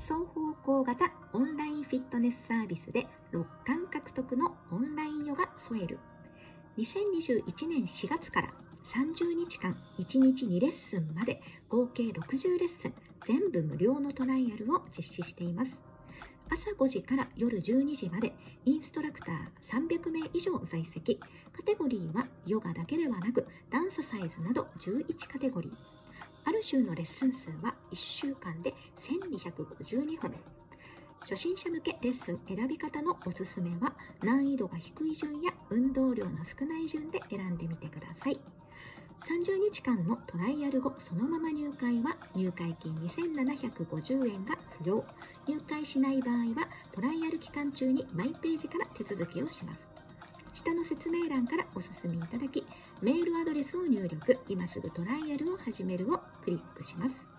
双方向型オンラインフィットネスサービスで6冠獲得のオンラインヨガソエル。2021年4月から30日間1日2レッスンまで合計60レッスン全部無料のトライアルを実施しています。朝5時から夜12時までインストラクター300名以上在籍。カテゴリーはヨガだけではなくダンスサイズなど11カテゴリー。ある週のレッスン数は1週間で1252本初心者向けレッスン選び方のおすすめは難易度が低い順や運動量の少ない順で選んでみてください。30日間のトライアル後そのまま入会は入会金2750円が不要。入会しない場合はトライアル期間中にマイページから手続きをします。下の説明欄からお進みいただきメールアドレスを入力今すぐトライアルを始めるをクリックします。